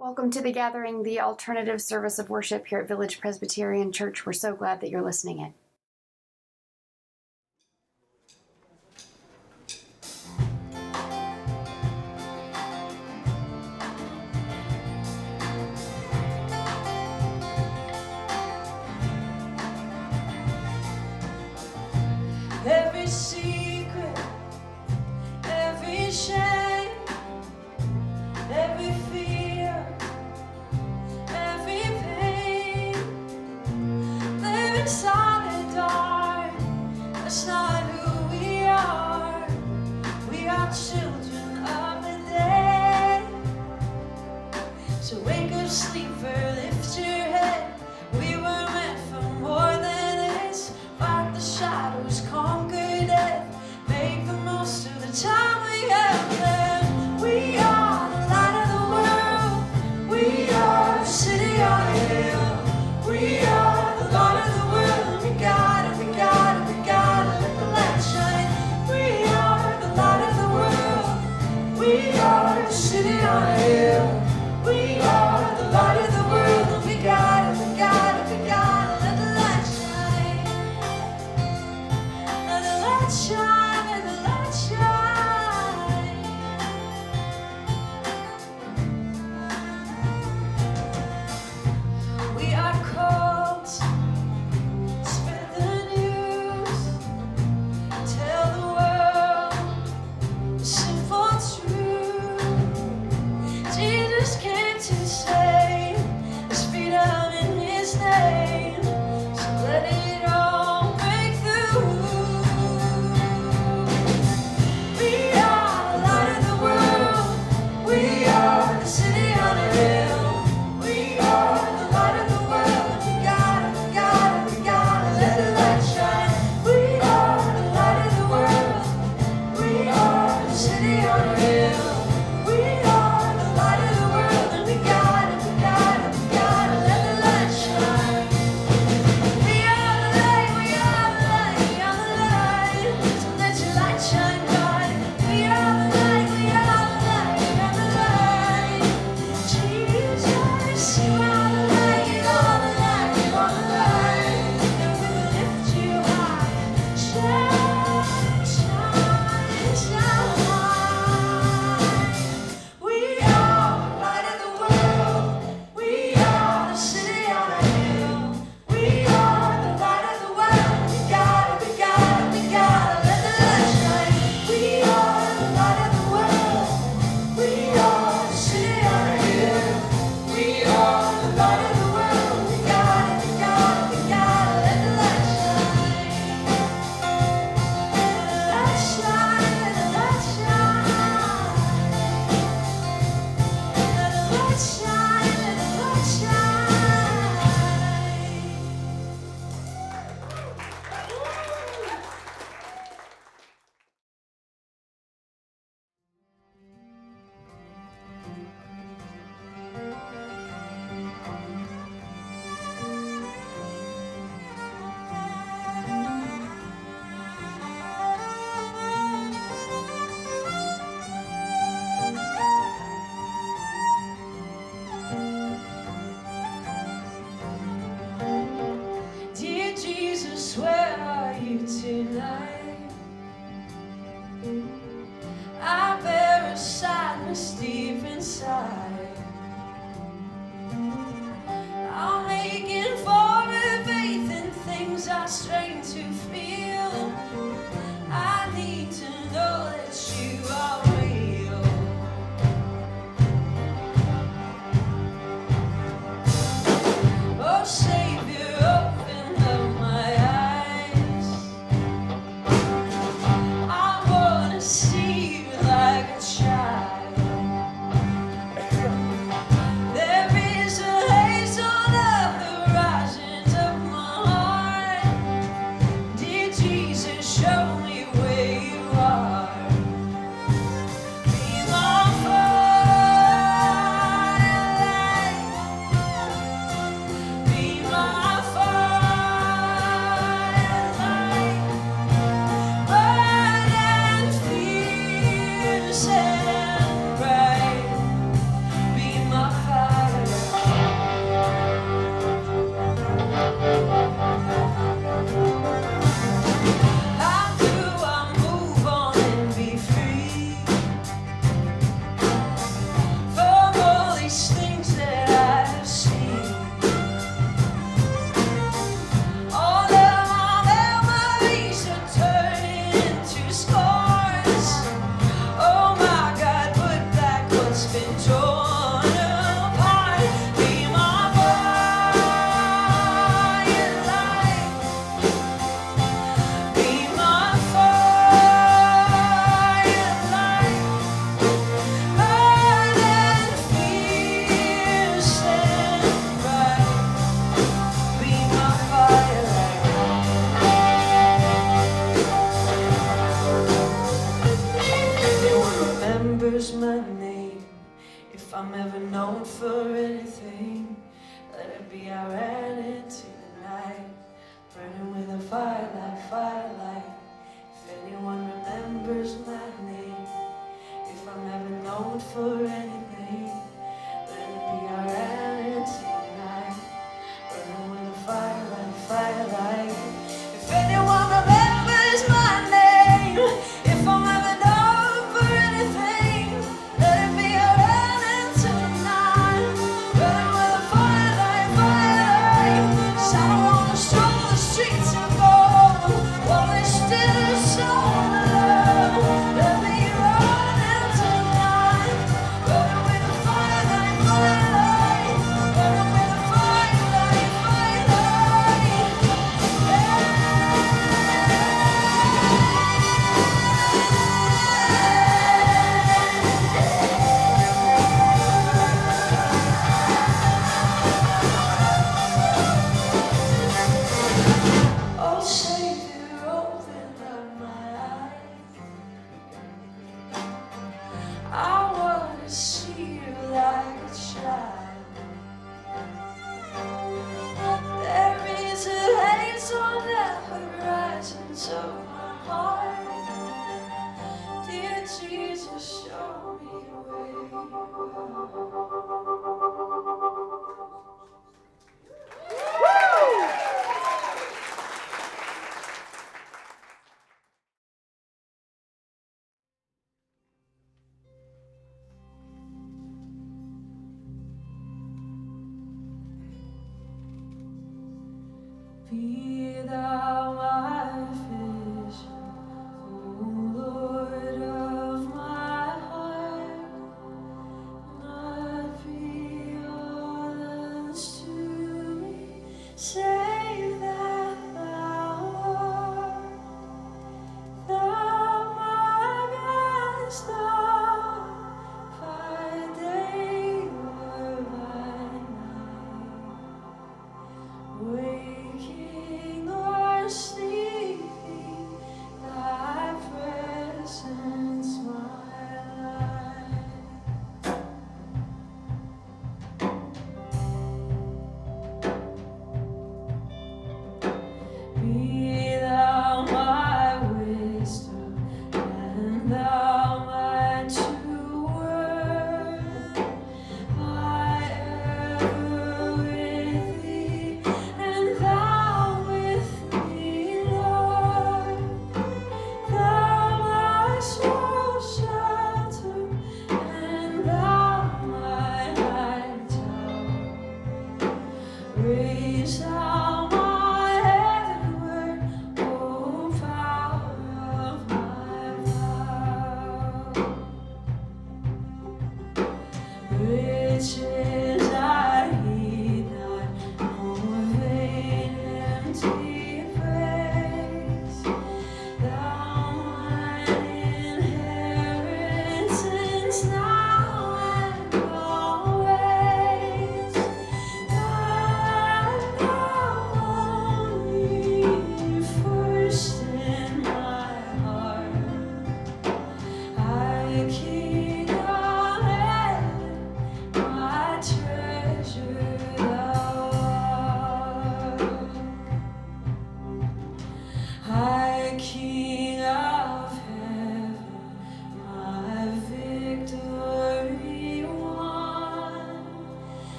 Welcome to the gathering, the alternative service of worship here at Village Presbyterian Church. We're so glad that you're listening in.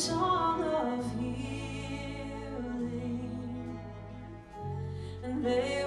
Song of healing, and they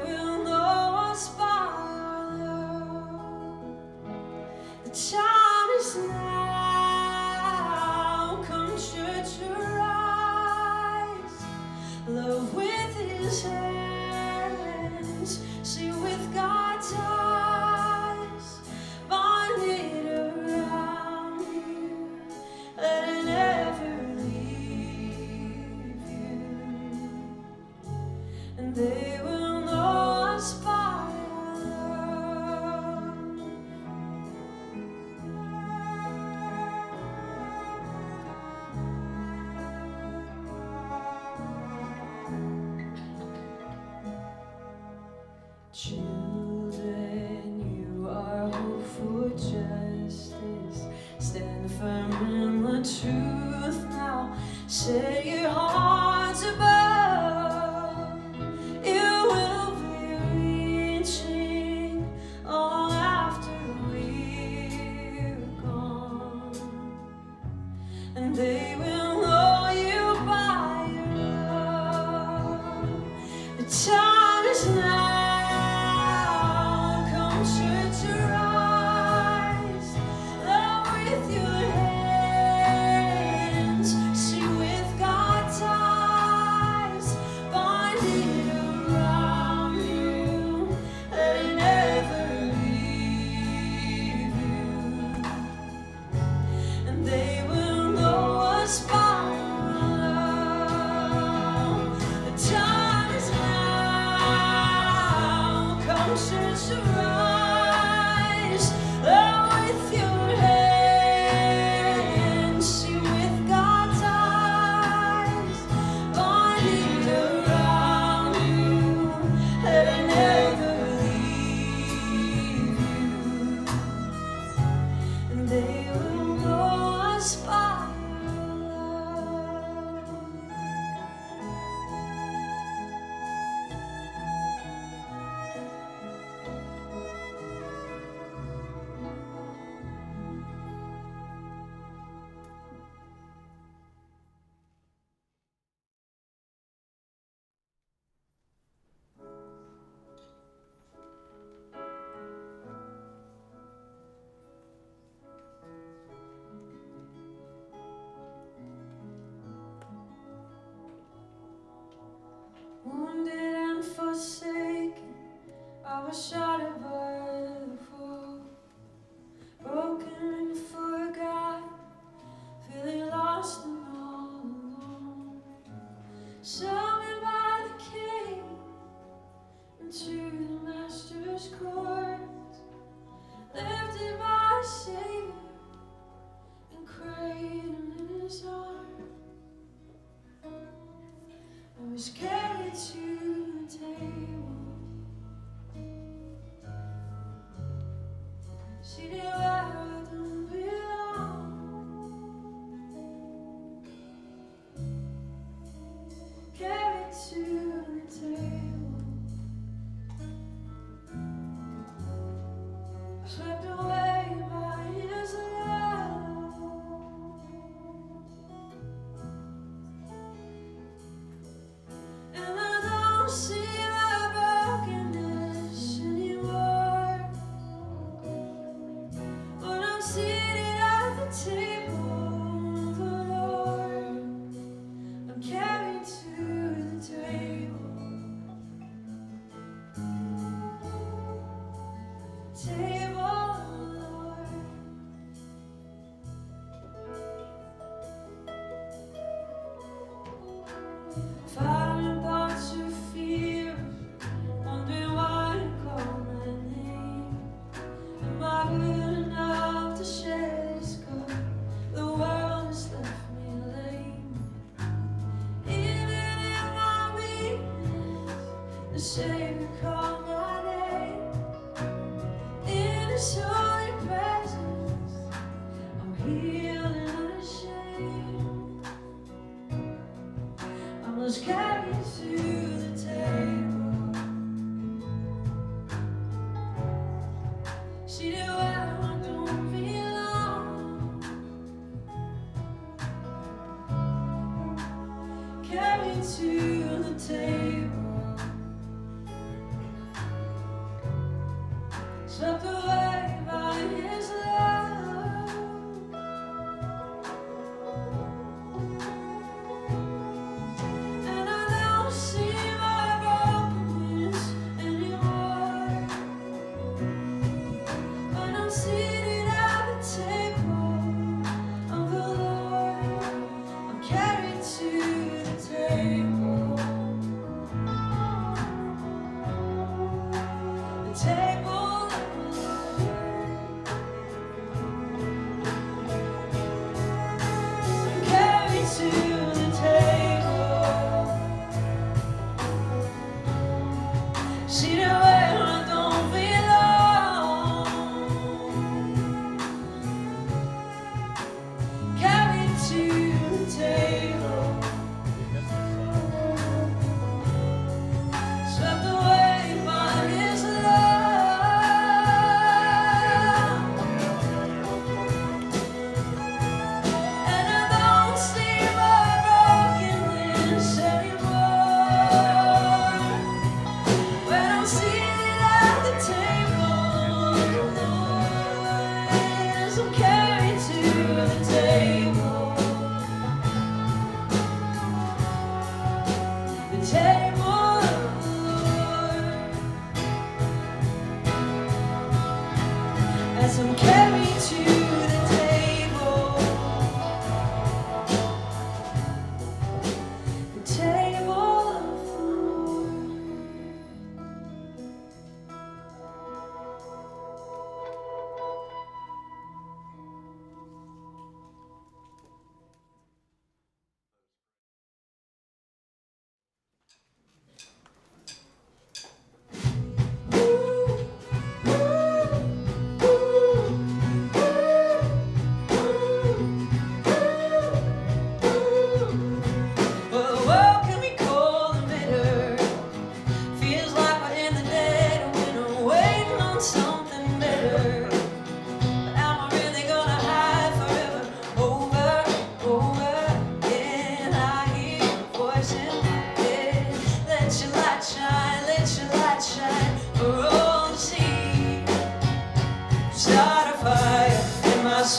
to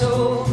soul,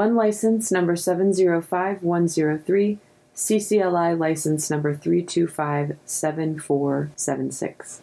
1 license number 705103, CCLI license number 3257476.